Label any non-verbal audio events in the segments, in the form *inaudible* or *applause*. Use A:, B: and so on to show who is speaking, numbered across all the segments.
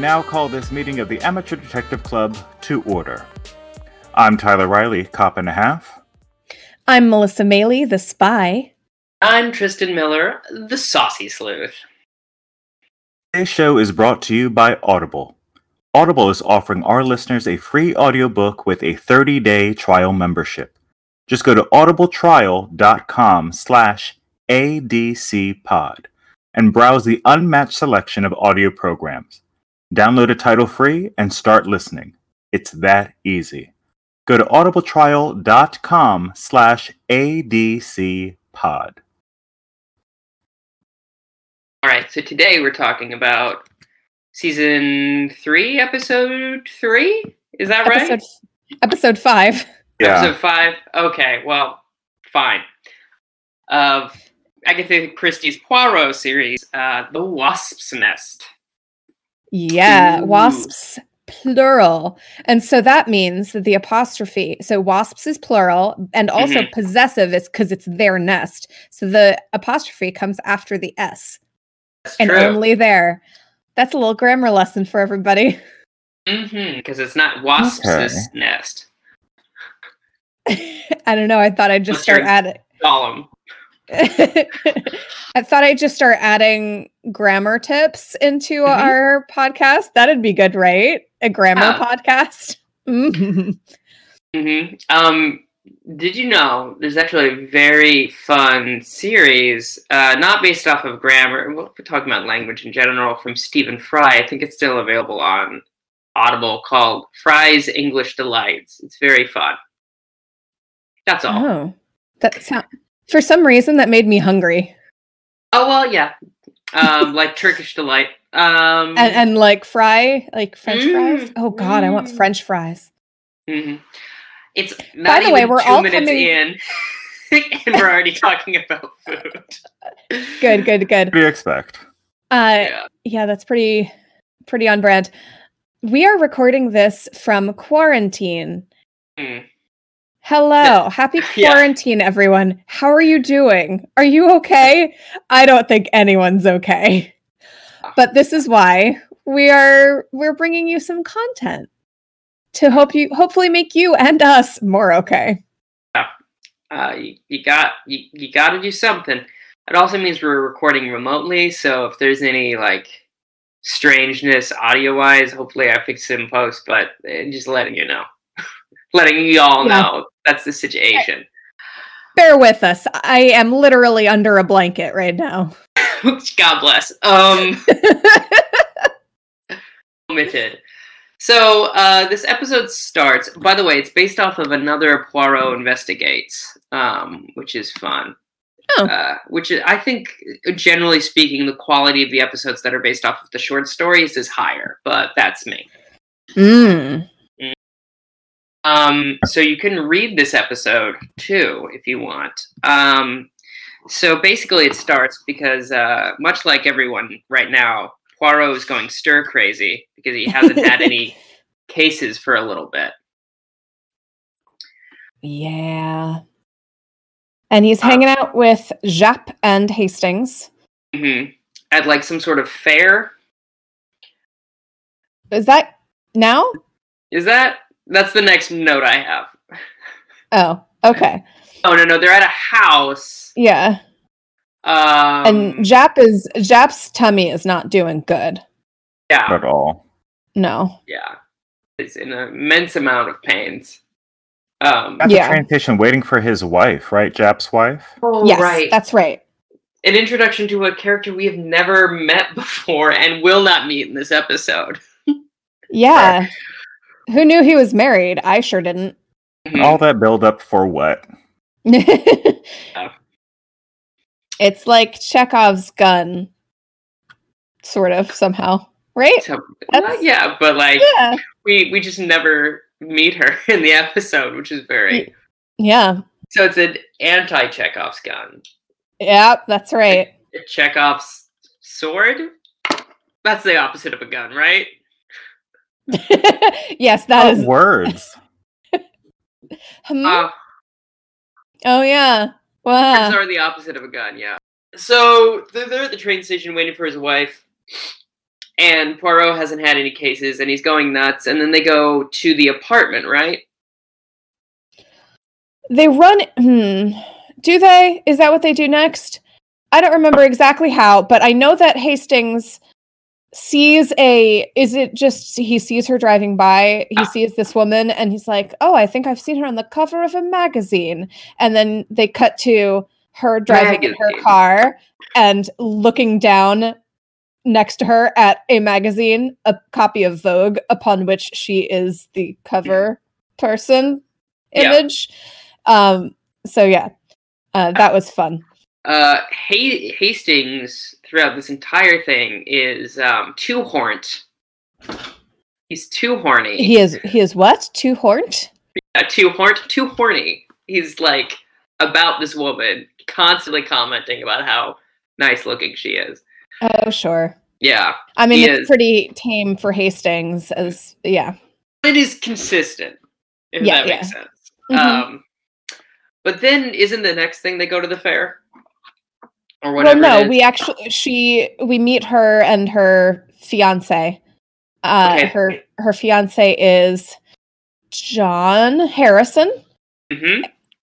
A: Now call this meeting of the Amateur Detective Club to order. I'm Tyler Riley, cop and a half.
B: I'm Melissa Maley, the spy.
C: I'm Tristan Miller, the saucy sleuth.
A: Today's show is brought to you by Audible. Audible is offering our listeners a free audiobook with a 30-day trial membership. Just go to audibletrial.com slash adcpod and browse the unmatched selection of audio programs. Download a title free and start listening. It's that easy. Go to audibletrial.com slash ADC pod.
C: All right, so today we're talking about season three, episode three. Is that right?
B: Episode, episode five.
A: Yeah.
C: Episode five. Okay, well, fine. Of Agatha Christie's Poirot series, uh, The Wasp's Nest.
B: Yeah,
C: Ooh.
B: wasps plural. And so that means that the apostrophe, so wasps is plural, and also
C: Mhm.
B: possessive is because it's their nest. So the apostrophe comes after the S
C: That's
B: and
C: true.
B: only there. That's a little grammar lesson for everybody. *laughs*
C: Mm-hmm, because it's not Wasp's
A: Okay.
C: nest. *laughs*
B: I don't know. I thought I'd just
C: Unless
B: start
C: you're-
B: adding.
C: Gollum. *laughs*
B: I thought I'd just start adding grammar tips into
C: Mhm.
B: our podcast. That'd be good, right? A grammar podcast. *laughs* Mhm. *laughs*
C: hmm Um, did you know there's actually a very fun series, uh, not based off of grammar. We're talking about language in general from Stephen Fry. I think it's still available on Audible called Fry's English Delights. It's very fun. That's all. Oh,
B: that sound. For some reason, that made me hungry,
C: Oh, well, yeah. Um, *laughs* like Turkish delight. Um,
B: and and like fry, like French fries.
C: Mm,
B: Oh God, I want
C: mm.
B: French fries.
C: Mm-hmm. It's not
B: the way, we're all
C: minutes
B: coming-
C: in, *laughs* and we're already talking about food.
B: Good, good, good.
A: What do you expect?
B: Uh,
C: Yeah.
B: yeah, that's pretty, pretty on brand. We are recording this from quarantine.
C: Mm.
B: Hello, happy *laughs*
C: Yeah.
B: quarantine, everyone. How are you doing? Are you okay? I don't think anyone's okay. But this is why we are we're bringing you some content to hope you hopefully make you and us more okay.
C: uh, you, you got you, you got to do something. It also means we're recording remotely, so if there's any like strangeness audio wise, hopefully I fix it in post. But uh, just letting you know, *laughs* letting you all
B: Yeah.
C: know that's the situation.
B: Bear with us. I am literally under a blanket right now. *laughs* *laughs*
C: God bless. Um. So uh, this episode starts. By the way, it's based off of another Poirot investigates, um, which is fun.
B: Oh.
C: Uh, which is, I think, generally speaking, the quality of the episodes that are based off of the short stories is higher. But that's me.
B: Mm.
C: Um, so you can read this episode too if you want. Um, so basically, it starts because, uh, much like everyone right now, Poirot is going stir crazy because he hasn't had *laughs* any cases for a little bit.
B: Yeah. And he's
C: Uh,
B: hanging out with Japp and Hastings.
C: Mm-hmm. At like some sort of fair.
B: Is that now?
C: Is that? That's the next note I have.
B: Oh, okay.
C: Oh no, no, they're at a house.
B: Yeah.
C: Um,
B: and Japp is Japp's tummy is not doing good.
C: yeah,
A: At all.
B: No.
C: yeah, it's in an immense amount of pains. Um,
A: At
B: Yeah.
A: the train station waiting for his wife, right? Japp's wife?
C: oh,
B: yes,
C: right.
B: that's right.
C: an introduction to a character we have never met before and will not meet in this episode.
B: Yeah. Who knew he was married? I sure didn't.
C: Mhm.
A: All that build up for what? *laughs*
B: It's like Chekhov's gun, sort of somehow, right?
C: So,
B: That's-
C: yeah, but like
B: Yeah.
C: we we just never meet her *laughs* in the episode, which is very
B: Yeah.
C: so it's an anti Chekhov's gun.
B: Yep, that's right.
C: Chekhov's sword? That's the opposite of a gun, right? *laughs*
B: yes, that
A: What
B: is.
A: words? *laughs*
B: Hmm?
C: Uh,
B: oh yeah. Wow.
C: Words are the opposite of a gun, yeah. So they're, they're at the train station waiting for his wife, and Poirot hasn't had any cases, and he's going nuts. And then they go to the apartment, right?
B: They run. Hmm. Do they? Is that what they do next? I don't remember exactly how, but I know that Hastings sees a. Is it just he sees her driving by? He
C: Ah.
B: sees this woman, and he's like, "Oh, I think I've seen her on the cover of a magazine." And then they cut to her driving in her car and looking down next to her at a magazine, a copy of Vogue, upon which she is the cover person
C: Yeah.
B: image. Um, so yeah, uh, that was fun.
C: Uh, ha- Hastings throughout this entire thing is um, too horned. He's too horny.
B: He is he is what? Too horned?
C: uh, too horned, too horny. He's like about this woman, constantly commenting about how nice looking she is.
B: Oh sure.
C: Yeah,
B: I mean, it's
C: is.
B: pretty tame for Hastings. As yeah,
C: it is consistent. If
B: Yeah,
C: that
B: yeah.
C: makes sense.
B: Mhm.
C: Um, but then isn't the next thing they go to the fair or
B: well,
C: whatever? it
B: no, we actually she we meet her and her fiance. Uh,
C: Okay.
B: Her her fiance is John Harrison.
C: Mm-hmm.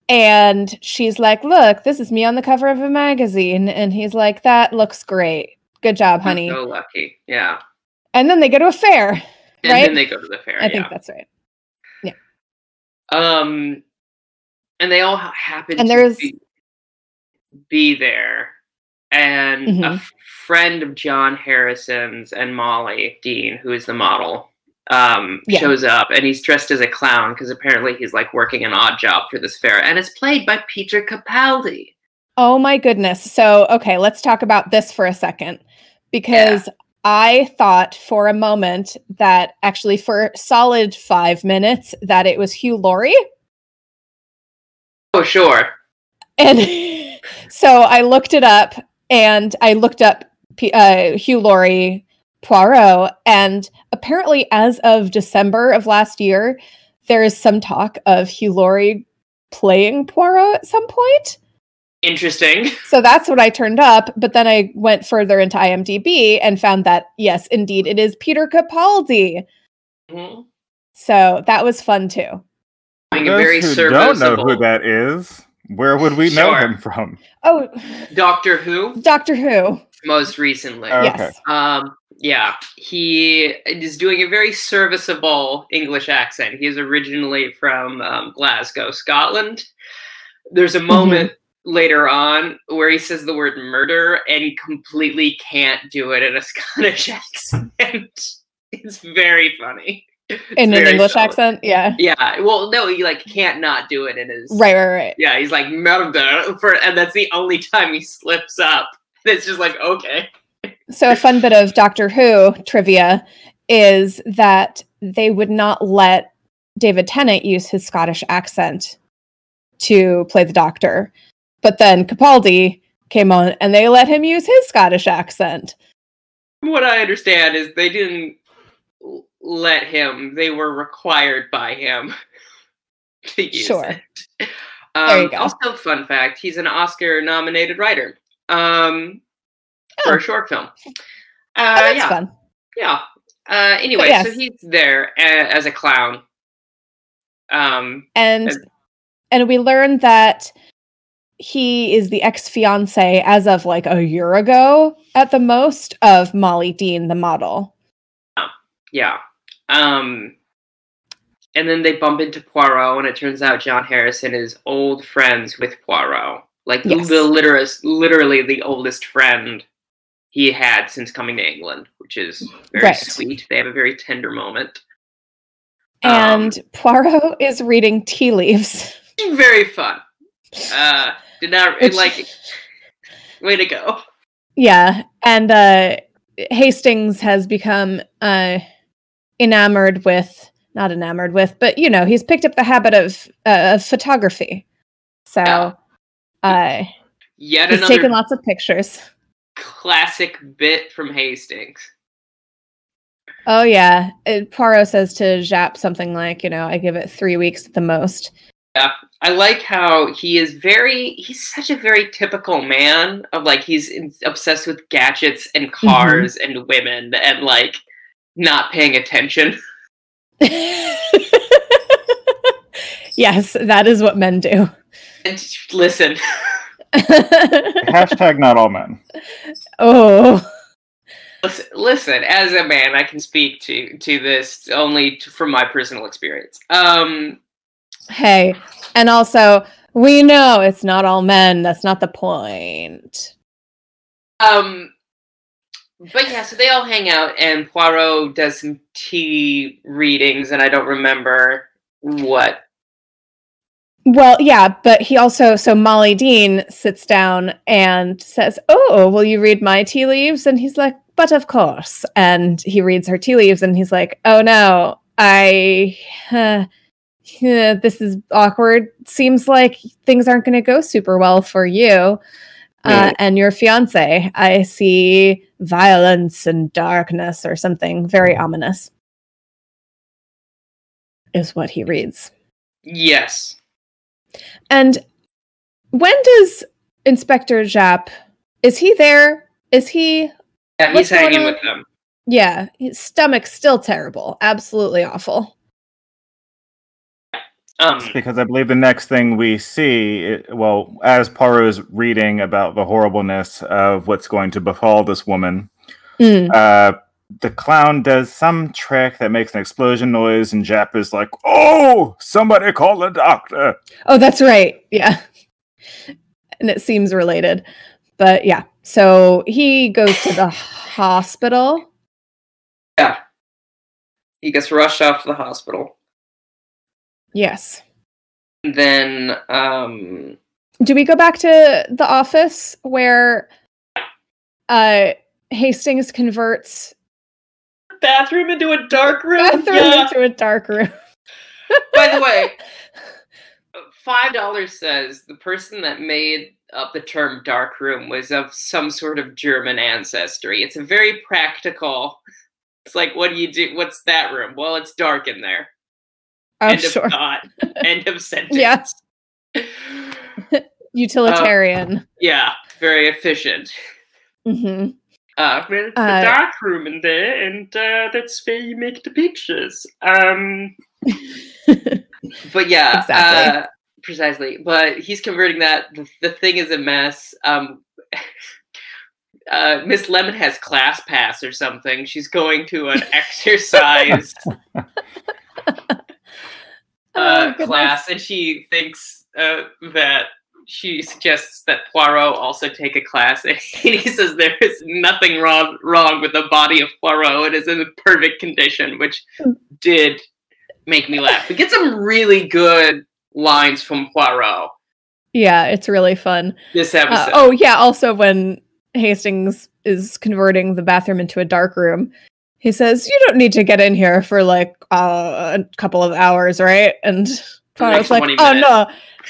B: And she's like, Look, this is me on the cover of a magazine. And he's like, That looks great. Good job, honey.
C: I'm so lucky. Yeah,
B: And then they go to a fair.
C: and
B: Right?
C: then they go to the fair.
B: I
C: yeah.
B: think that's right. Yeah.
C: Um, and they all happen
B: And
C: to
B: there's-
C: be, be there, and a
B: Mhm.
C: f- friend of John Harrison's and Molly Dean, who is the model, um,
B: Yeah.
C: shows up, and he's dressed as a clown because apparently he's like working an odd job for this fair, and it's played by Peter Capaldi.
B: Oh my goodness. So, okay, let's talk about this for a second because I thought for a moment that actually for solid five minutes that it was Hugh Laurie.
C: Oh, sure.
B: And *laughs* so I looked it up and I looked up P- uh, Hugh Laurie Poirot. And apparently, as of December of last year, there is some talk of Hugh Laurie playing Poirot at some point.
C: Interesting. *laughs*
B: So that's what I turned up. But then I went further into IMDb and found that, yes, indeed, it is Peter Capaldi.
C: Mhm.
B: So that was fun too.
C: Being a
A: Those
C: very
A: who don't know who that is, where would we know
C: Sure.
A: him from?
B: Oh,
C: Doctor Who,
B: Doctor Who.
C: most recently.
A: Oh. Okay.
B: Yes.
C: Um, yeah, he is doing a very serviceable English accent. He is originally from um, Glasgow, Scotland. There's a moment later on where he says the word murder and completely can't do it in a *laughs* Scottish accent. it's very funny.
B: In an English accent. Yeah.
C: Yeah, well, no, he like can't not do it in his
B: Right, right, right.
C: Yeah, he's like murder for, and that's the only time he slips up. And it's just like okay.
B: So, a fun bit of Doctor Who trivia is that they would not let David Tennant use his Scottish accent to play the Doctor. But then Capaldi came on and they let him use his Scottish accent.
C: What I understand is they didn't let him; they were required by him *laughs* to use
B: Sure.
C: it. Um,
B: There you go.
C: Also, fun fact: he's an Oscar-nominated writer um, for
B: Oh.
C: a short film.
B: Oh,
C: Uh,
B: that's
C: yeah,
B: fun.
C: yeah. Uh, anyway,
B: yes.
C: so he's there as a clown. Um,
B: And
C: And-
B: and we learned that he is the ex-fiance as of like a year ago at the most of Molly Dean, the model.
C: Yeah. Um and then they bump into Poirot and it turns out John Harrison is old friends with Poirot. Like the-
B: Yes.
C: the literally literally the oldest friend he had since coming to England, which is very
B: Right.
C: sweet. They have a very tender moment.
B: And
C: Um,
B: Poirot is reading tea leaves. *laughs*
C: very fun. Uh did not
B: Which-
C: like way to go.
B: Yeah, and uh Hastings has become uh enamored with not enamored with, but you know, he's picked up the habit of uh, of photography. So
C: Yeah.
B: uh
C: Yet
B: he's taken lots of pictures.
C: classic bit from Hastings.
B: Oh yeah, uh, Poirot says to Japp something like, you know, I give it 3 weeks at the most.
C: Yeah, I like how he is very. He's such a very typical man of like he's in, obsessed with gadgets and cars and women and like not paying attention. *laughs*
B: yes, that is what men do.
C: And listen, *laughs*
A: Hashtag not all men.
B: oh,
C: listen, listen. As a man, I can speak to to this only t from my personal experience. Um,
B: hey, and also we know it's not all men. That's not the point.
C: Um, but yeah, so they all hang out, and Poirot does some tea readings, and I don't remember what.
B: Well, yeah, but he also so Molly Dean sits down and says, "Oh, will you read my tea leaves?" And he's like, "But of course." And he reads her tea leaves, and he's like, "Oh no, I." Uh, this is awkward. Seems like things aren't going to go super well for you uh, and your fiance. I see violence and darkness or something very ominous, is what he reads.
C: Yes.
B: And when does Inspector Japp is he there? Is he
C: Yeah, he's hanging with them.
B: yeah, his stomach's still terrible. Absolutely awful.
C: Um,
A: Because I believe the next thing we see, it, well, as Poirot is reading about the horribleness of what's going to befall this woman,
B: Mm.
A: uh, the clown does some trick that makes an explosion noise, and Japp is like, "Oh, somebody call the doctor!"
B: Oh, that's right. Yeah. And it seems related. But yeah. So he goes to the hospital.
C: yeah. He gets rushed off to the hospital.
B: Yes.
C: And then, um,
B: Do we go back to the office where uh Hastings converts
C: bathroom into a dark room.
B: bathroom
C: Yeah.
B: into a dark room?
C: By the way, *laughs* five dollars says the person that made up the term dark room was of some sort of German ancestry. It's a very practical. It's like, what do you do? What's that room? Well, it's dark in there.
B: Oh,
C: End
B: sure.
C: of thought. *laughs* End of sentence.
B: Yes. *laughs* Utilitarian.
C: Yeah, very efficient.
B: hmm
C: Uh, well, it's
B: Uh,
C: a dark room in there, and uh, that's where you make the pictures. Um, *laughs* but yeah,
B: Exactly.
C: uh, precisely. But he's converting that. The, the thing is a mess. Um, uh, Miss Lemon has class pass or something. She's going to an exercise *laughs* uh,
B: goodness.
C: class, and she thinks uh, that she suggests that Poirot also take a class, *laughs* and he says there is nothing wrong wrong with the body of Poirot. It is in perfect condition, which did make me laugh. We get some really good lines from Poirot
B: Yeah, it's really fun.
C: this
B: Uh,
C: episode.
B: oh yeah, also when Hastings is converting the bathroom into a dark room, he says, "You don't need to get in here for like uh, a couple of hours, right?" And Poirot's like,
C: 20
B: "Oh
C: minutes."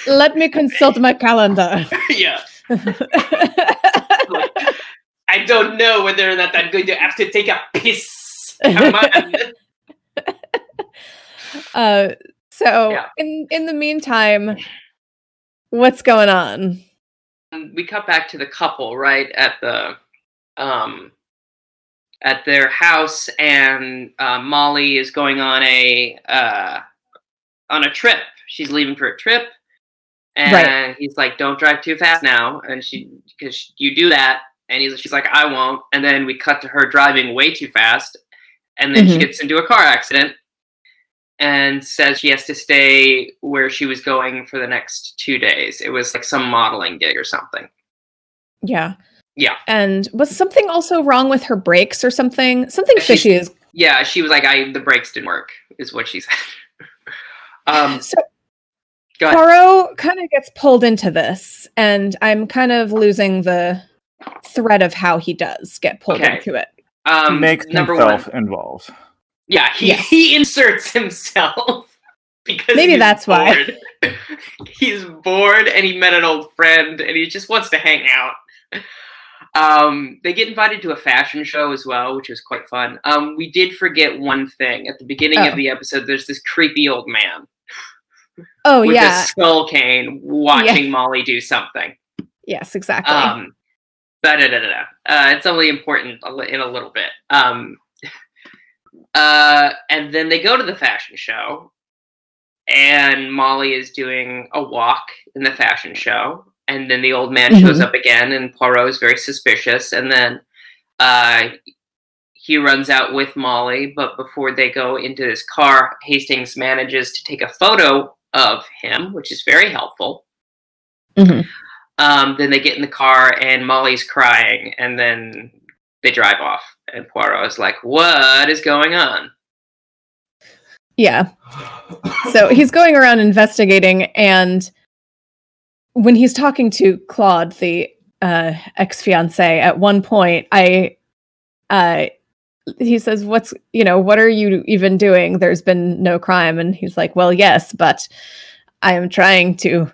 B: no, let me consult my calendar." *laughs*
C: yeah. *laughs* I don't know whether or not I'm going to have to take a piss. Come on. *laughs*
B: uh, so
C: Yeah.
B: in in the meantime, what's going on?
C: we cut back to the couple right at the um at their house and uh, molly is going on a uh on a trip she's leaving for a trip and
B: Right.
C: he's like don't drive too fast now and she because you do that and he's she's like i won't and then we cut to her driving way too fast and then she
B: Mhm.
C: gets into a car accident and says she has to stay where she was going for the next two days. It was like some modeling gig or something.
B: Yeah.
C: Yeah.
B: And was something also wrong with her brakes or something? Something
C: she's-
B: fishy is
C: Yeah, she was like, "I the brakes didn't work," is what she *laughs* said. um,
B: so
C: go
B: kind of gets pulled into this, and I'm kind of losing the thread of how he does get pulled
C: Okay.
B: into it.
C: Um,
A: makes
C: number
A: himself
C: one,
A: involved.
C: yeah, he
B: Yes.
C: he inserts himself *laughs* because
B: Maybe
C: he's
B: that's why. *laughs*
C: he's bored and he met an old friend and he just wants to hang out. Um, they get invited to a fashion show as well, which was quite fun. Um, we did forget one thing at the beginning
B: Oh.
C: of the episode. There's this creepy old man.
B: Oh
C: with
B: yeah.
C: a skull cane, watching Molly do something.
B: Yes, exactly.
C: Um, da da da. da. Uh, it's only important in a little bit. Um, uh, and then they go to the fashion show, and Molly is doing a walk in the fashion show, and then the old man shows
B: Mhm.
C: up again, and Poirot is very suspicious, and then uh, he runs out with Molly, but before they go into his car, Hastings manages to take a photo of him, which is very helpful.
B: Mhm.
C: Um, then they get in the car and Molly's crying, and then they drive off. And Poirot is like, "What is going on?"
B: Yeah. So he's going around investigating, and when he's talking to Claude, the uh, ex fiance, at one point, I, uh, he says, "What's you know what are you even doing? There's been no crime," and he's like, "Well, yes, but I am trying to."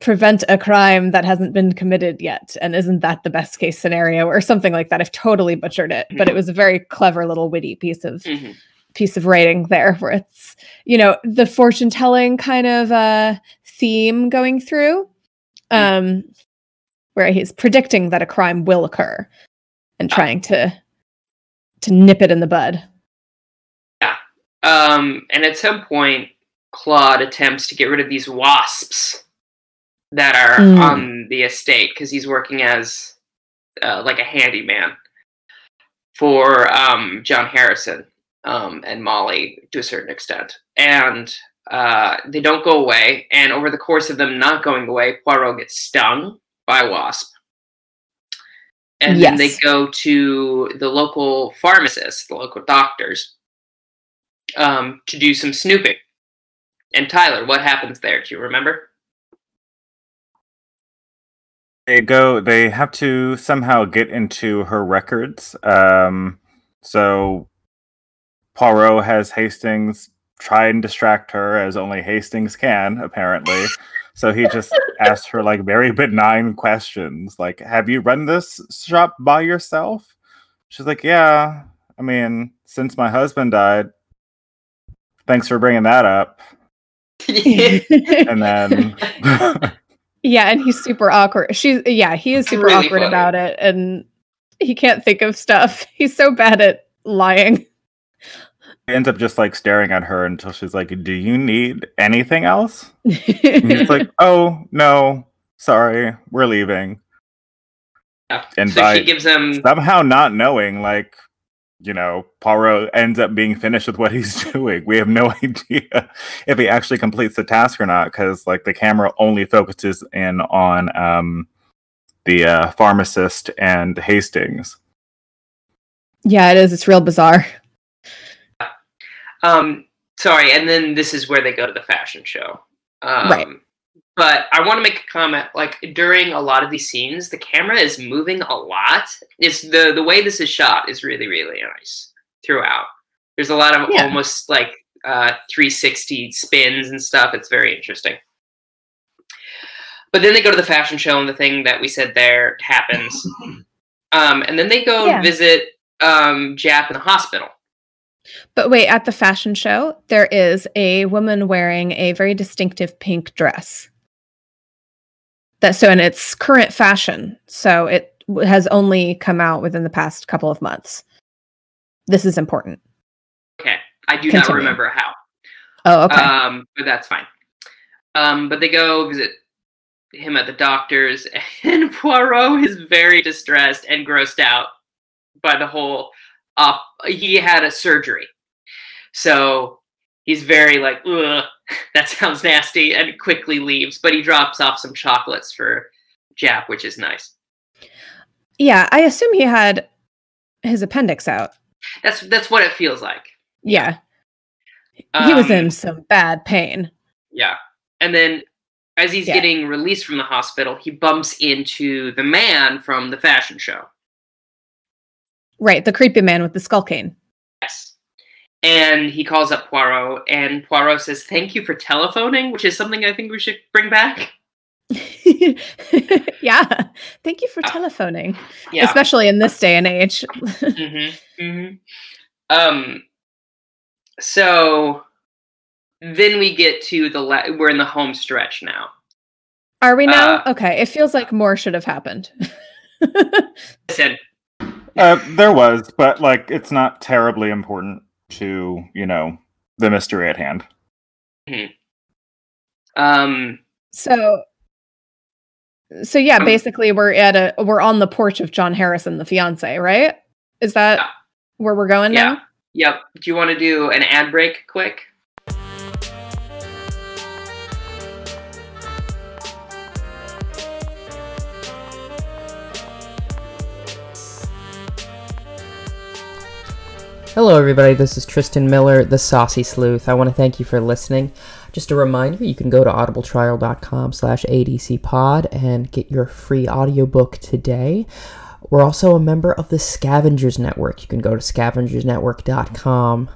B: prevent a crime that hasn't been committed yet and isn't that the best case scenario or something like that i've totally butchered it but it was a very clever little witty piece of
C: Mhm.
B: piece of writing there where it's you know the fortune telling kind of uh theme going through um where he's predicting that a crime will occur and trying to to nip it in the bud yeah
C: Um, and at some point, Claude attempts to get rid of these wasps that are
B: Mm.
C: on the estate because he's working as uh, like a handyman for um, John Harrison um, and Molly to a certain extent. And uh, they don't go away. And over the course of them not going away, Poirot gets stung by a wasp. And then they go to the local pharmacists, the local doctors, um, to do some snooping. And Tyler, what happens there? Do you remember?
A: They go. They have to somehow get into her records. Um, so Poirot has Hastings try and distract her as only Hastings can, apparently. So he just *laughs* asks her like very benign questions, like, "Have you run this shop by yourself?" She's like, "Yeah. I mean, since my husband died. Thanks for bringing that up." And then *laughs*
B: yeah and he's super awkward she's yeah he is super
C: Really
B: awkward
C: funny.
B: about it and he can't think of stuff *laughs* he's so bad at lying
A: he ends up just like staring at her until she's like, "Do you need anything else?" *laughs* And he's like, "Oh no, sorry, we're leaving."
C: Yeah.
A: And
C: so
A: by-
C: she gives him
A: Somehow, not knowing, like, you know, Poirot ends up being finished with what he's *laughs* doing. We have no *laughs* idea if he actually completes the task or not, because like the camera only focuses in on um, the uh, pharmacist and Hastings.
B: yeah it is it's real bizarre
C: Um, sorry, and then this is where they go to the fashion show. Um,
B: Right.
C: But I want to make a comment. Like during a lot of these scenes, the camera is moving a lot. It's the the way this is shot is really really nice throughout. There's a lot of
B: Yeah.
C: almost like uh, 360 spins and stuff. It's very interesting. But then they go to the fashion show, and the thing that we said there happens. *laughs* um, and then they go
B: Yeah.
C: visit um, Japp in the hospital.
B: But wait at the fashion show there is a woman wearing a very distinctive pink dress that so in its current fashion so it has only come out within the past couple of months this is important
C: Okay, I do not remember how.
B: oh okay
C: Um, but that's fine. Um, but they go visit him at the doctor's, *laughs* and Poirot is very distressed and grossed out by the whole. Op- he had a surgery, so he's very like, Ugh, *laughs* that sounds nasty, and quickly leaves. But he drops off some chocolates for Japp, which is nice.
B: Yeah, I assume he had his appendix out.
C: That's that's what it feels like.
B: Yeah. he was
C: Um,
B: in some bad pain.
C: Yeah. And then as he's
B: Yeah.
C: getting released from the hospital, he bumps into the man from the fashion show.
B: Right, the creepy man with the skull cane.
C: Yes. And he calls up Poirot, and Poirot says, Thank you for telephoning, which is something I think we should bring back. *laughs*
B: yeah. Thank you for
C: Ah.
B: telephoning,
C: Yeah.
B: especially in this day and age. *laughs*
C: hmm hmm Um, so then we get to the la- we're in the home stretch now.
B: Are we now?
C: Uh,
B: okay. It feels like more should have happened. *laughs*
C: Listen,
A: Uh, there was, but like it's not terribly important to you know the mystery at hand.
C: um,
B: so so yeah,
C: Um,
B: basically we're at a we're on the porch of John Harrison, the fiance, right? Is that
C: Yeah.
B: where we're going
C: yeah,
B: now?
C: yep. Do you want to do an ad break quick?
D: Hello, everybody. This is Tristan Miller, the Saucy Sleuth. I want to thank you for listening. Just a reminder, you can go to audibletrial.com slash adcpod and get your free audiobook today. We're also a member of the Scavengers Network. You can go to scavengersnetwork.com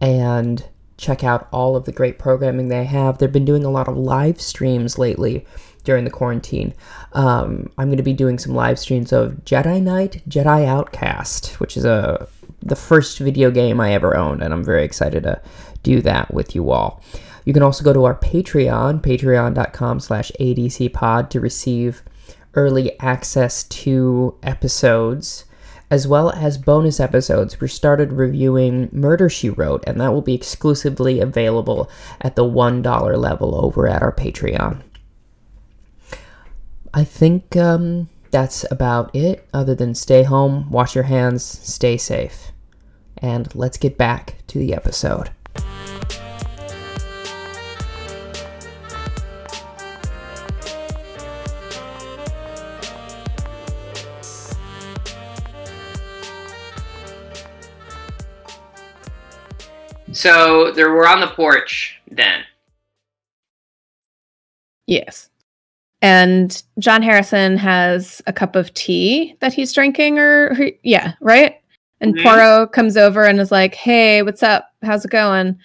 D: and check out all of the great programming they have. They've been doing a lot of live streams lately during the quarantine. Um, I'm going to be doing some live streams of Jedi Knight, Jedi Outcast, which is a the first video game I ever owned, and I'm very excited to do that with you all. You can also go to our Patreon, patreon.com slash adcpod to receive early access to episodes as well as bonus episodes. We started reviewing Murder She Wrote, and that will be exclusively available at the $1 level over at our Patreon. I think um, that's about it, other than stay home, wash your hands, stay safe. And let's get back to the episode.
C: So there we're on the porch then.
B: Yes. And John Harrison has a cup of tea that he's drinking, or yeah, right? And
C: Mhm.
B: Poirot comes over and is like, "Hey, what's up? How's it going?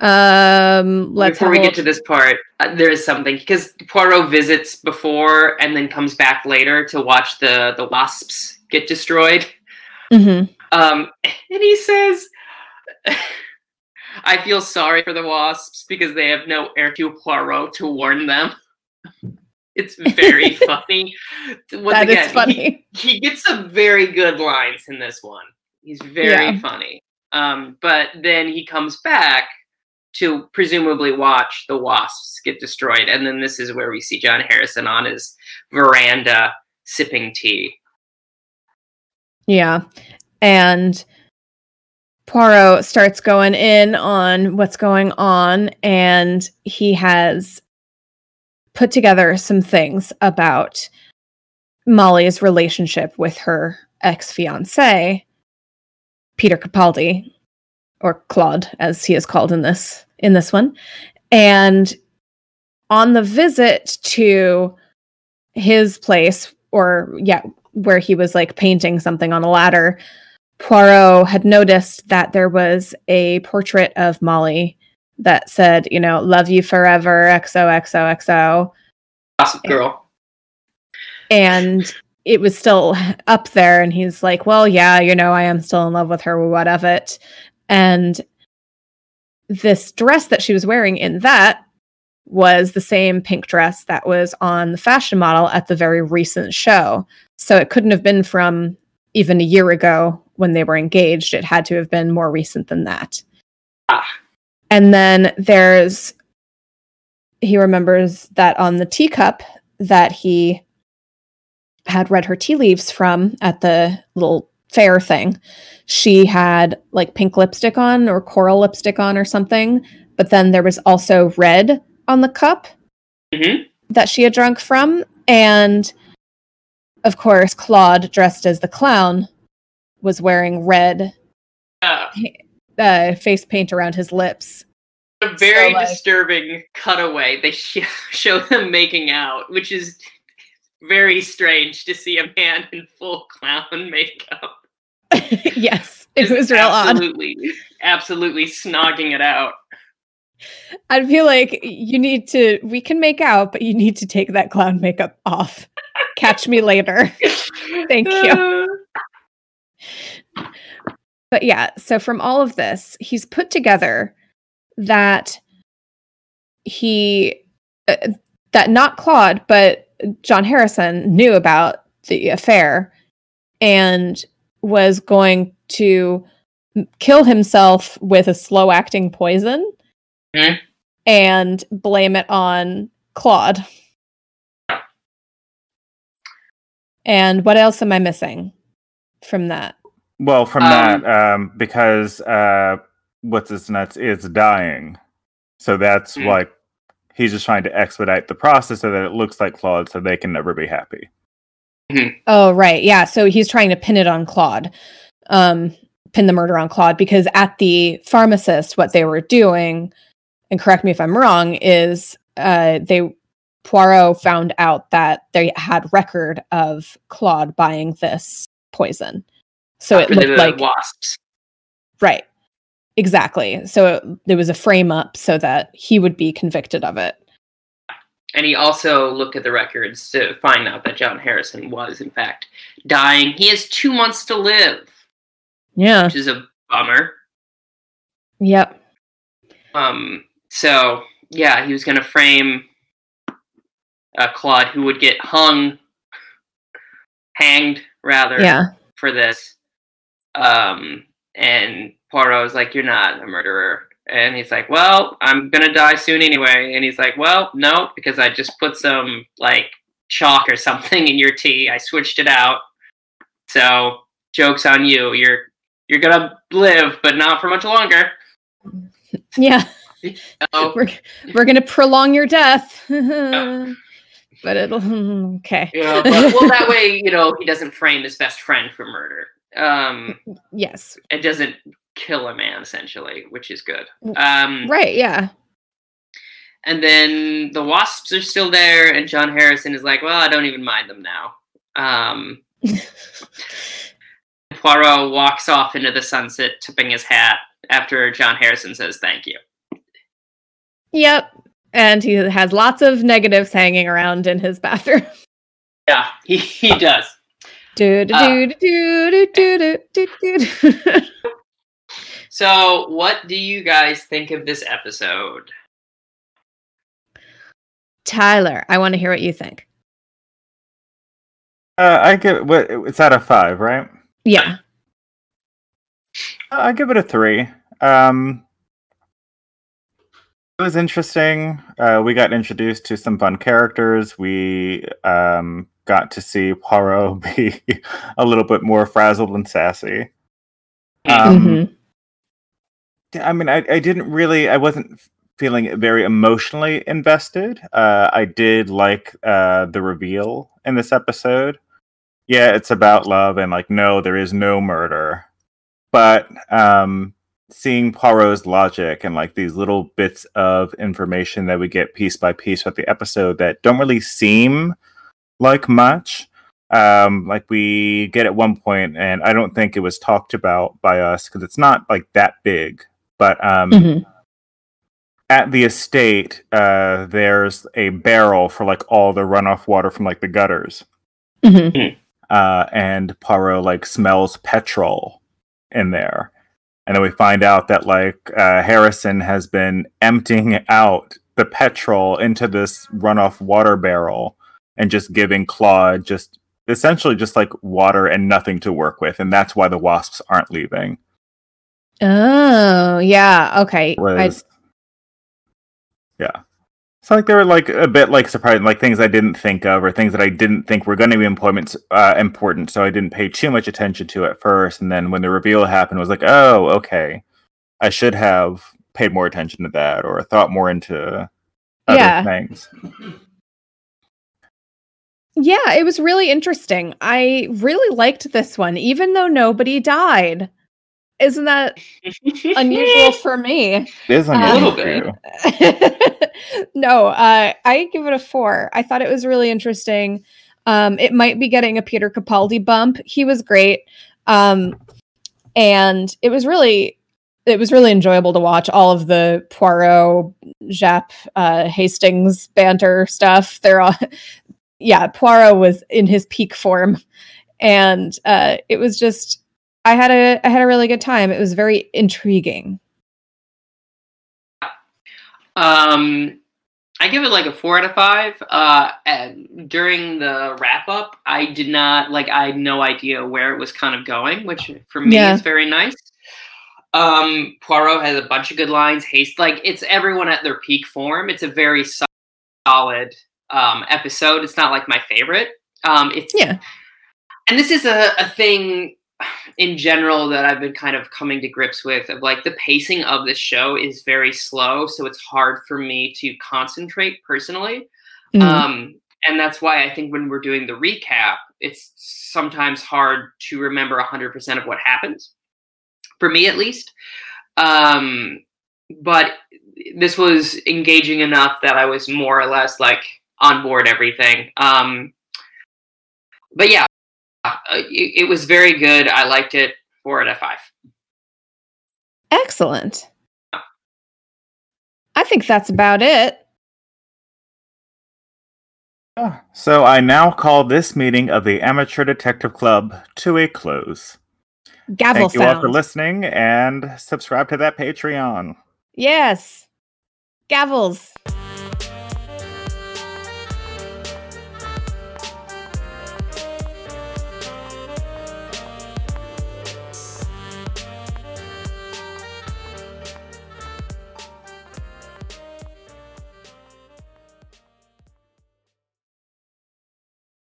B: Um, let's
C: Before we get to this part, uh, there is something because Poirot visits before and then comes back later to watch the the wasps get destroyed.
B: Mhm.
C: Um, and he says, "I feel sorry for the wasps because they have no Hercule Poirot to warn them." It's very *laughs* funny. Once
B: That is
C: again, he-
B: funny.
C: he gets some very good lines in this one. He's very
B: Yeah.
C: funny. Um, but then he comes back to presumably watch the wasps get destroyed, and then this is where we see John Harrison on his veranda sipping tea.
B: Yeah. And Poirot starts going in on what's going on, and he has put together some things about Molly's relationship with her ex fiance, Peter Capaldi, or Claude, as he is called in this in this one. And on the visit to his place, or yeah, where he was like painting something on a ladder, Poirot had noticed that there was a portrait of Molly that said, you know, love you forever, XOXOXO.
C: Gossip Girl.
B: And it was still up there. And he's like, well, yeah, you know, I am still in love with her, what of it. And this dress that she was wearing in that was the same pink dress that was on the fashion model at the very recent show. So it couldn't have been from even a year ago when they were engaged. It had to have been more recent than that.
C: Ah.
B: And then there's, he remembers that on the teacup that he had read her tea leaves from at the little fair thing, she had like pink lipstick on or coral lipstick on or something. But then there was also red on the cup
C: hmm
B: that she had drunk from. And of course, Claude, dressed as the clown, was wearing red
C: Uh,
B: uh, face paint around his lips.
C: a very
B: So, like-
C: disturbing cutaway. They sh- *laughs* show them making out, which is very strange to see a man in full clown makeup. *laughs*
B: yes, it
C: Just
B: was real odd.
C: absolutely, absolutely snogging it out.
B: I feel like you need to, we can make out, but you need to take that clown makeup off. Catch me later. *laughs* Thank you. But yeah, so from all of this, he's put together that he uh, that not Claude, but John Harrison knew about the affair and was going to kill himself with a slow acting poison
C: Hmm.
B: and blame it on Claude. And what else am I missing from that?
A: Well, from
C: Um,
A: that, um, because uh, what's his nuts is dying, so that's
C: Hmm.
A: like he's just trying to expedite the process so that it looks like Claude, so they can never be happy.
B: Oh, right. Yeah. So he's trying to pin it on Claude, um, pin the murder on Claude, because at the pharmacist, what they were doing, and correct me if I'm wrong, is uh, they Poirot found out that they had record of Claude buying this poison. So it looked like
C: wasps.
B: right, exactly. So it, there was a frame up so that he would be convicted of it.
C: And he also looked at the records to find out that John Harrison was, in fact, dying. He has two months to live,
B: Yeah.
C: which is a bummer.
B: Yep.
C: Um, so yeah, he was going to frame uh, Claude, who would get hung, hanged rather,
B: Yeah.
C: for this. Um, and Poirot was like, "You're not a murderer," and he's like, "Well, I'm gonna die soon anyway." And he's like, "Well, no, because I just put some like chalk or something *laughs* in your tea. I switched it out. So jokes on you. You're you're gonna live, but not for much longer." *laughs*
B: Yeah. *laughs* We're we're gonna prolong your death, but it'll okay.
C: Yeah, but, well, that way, you know, he doesn't frame his best friend for murder. Um,
B: yes,
C: it doesn't kill a man, essentially, which is good. Um,
B: right, yeah,
C: And then the wasps are still there, and John Harrison is like, "Well, I don't even mind them now." Um, *laughs* Poirot walks off into the sunset, tipping his hat after John Harrison says, "Thank you."
B: yep. And he has lots of negatives hanging around in his bathroom. *laughs*
C: Yeah, he, he does.
B: do do do do do do do do do. *laughs*
C: So, what do you guys think of this episode?
B: Tyler, I want to hear what you think.
A: Uh, I give what it's out of five, right?
B: Yeah,
A: I give it a three. Um, it was interesting. Uh, we got introduced to some fun characters. We um, got to see Poirot *laughs* be a little bit more frazzled and sassy. Um,
B: Mhm.
A: I mean, I, I didn't really, I wasn't feeling very emotionally invested. Uh, I did like uh, the reveal in this episode. Yeah, it's about love, and like, no, there is no murder. But um, seeing Poirot's logic and like these little bits of information that we get piece by piece with the episode that don't really seem like much. Um, like we get at one point, and I don't think it was talked about by us because it's not like that big. But um,
B: Mhm.
A: at the estate, uh, there's a barrel for like all the runoff water from like the gutters,
B: Mhm.
A: uh, and Poirot like smells petrol in there, and then we find out that like uh, Harrison has been emptying out the petrol into this runoff water barrel and just giving Claude just essentially just like water and nothing to work with, and that's why the wasps aren't leaving.
B: Oh, yeah. Okay. I,
A: was yeah so like they were like a bit like surprising like things i didn't think of or things that i didn't think were going to be employment uh, important so i didn't pay too much attention to at first and then when the reveal happened I was like oh okay i should have paid more attention to that or thought more into other
B: Yeah.
A: things
B: yeah, it was really interesting. I really liked this one, even though nobody died. Isn't that unusual *laughs* for me?
A: it is
B: A
A: unusual
C: little bit. *laughs*
B: no, uh, I give it a four. I thought it was really interesting. Um, it might be getting a Peter Capaldi bump. He was great, um, and it was really, it was really enjoyable to watch all of the Poirot, Japp, uh, Hastings banter stuff. They're all, *laughs* yeah, Poirot was in his peak form, and uh, it was just, I had a, I had a really good time. It was very intriguing.
C: Um, I give it like a four out of five. Uh, and during the wrap up, I did not like. I had no idea where it was kind of going, which for me
B: Yeah.
C: is very nice. Um, Poirot has a bunch of good lines. Haste, like it's everyone at their peak form. It's a very solid um, episode. It's not like my favorite. Um, it's
B: Yeah.
C: and this is a, a thing in general that I've been kind of coming to grips with of like the pacing of this show is very slow, so it's hard for me to concentrate personally.
B: Mm.
C: Um, and that's why I think when we're doing the recap, it's sometimes hard to remember 100% of what happens, for me at least. Um, but this was engaging enough that I was more or less like on board everything. Um, but yeah, it, it was very good. I liked it. Four out of five.
B: Excellent. I think that's about it.
A: Ah, so I now call this meeting of the Amateur Detective Club to a close.
B: Gavel
A: Thank you all for listening and subscribe to that Patreon.
B: Yes. Gavels.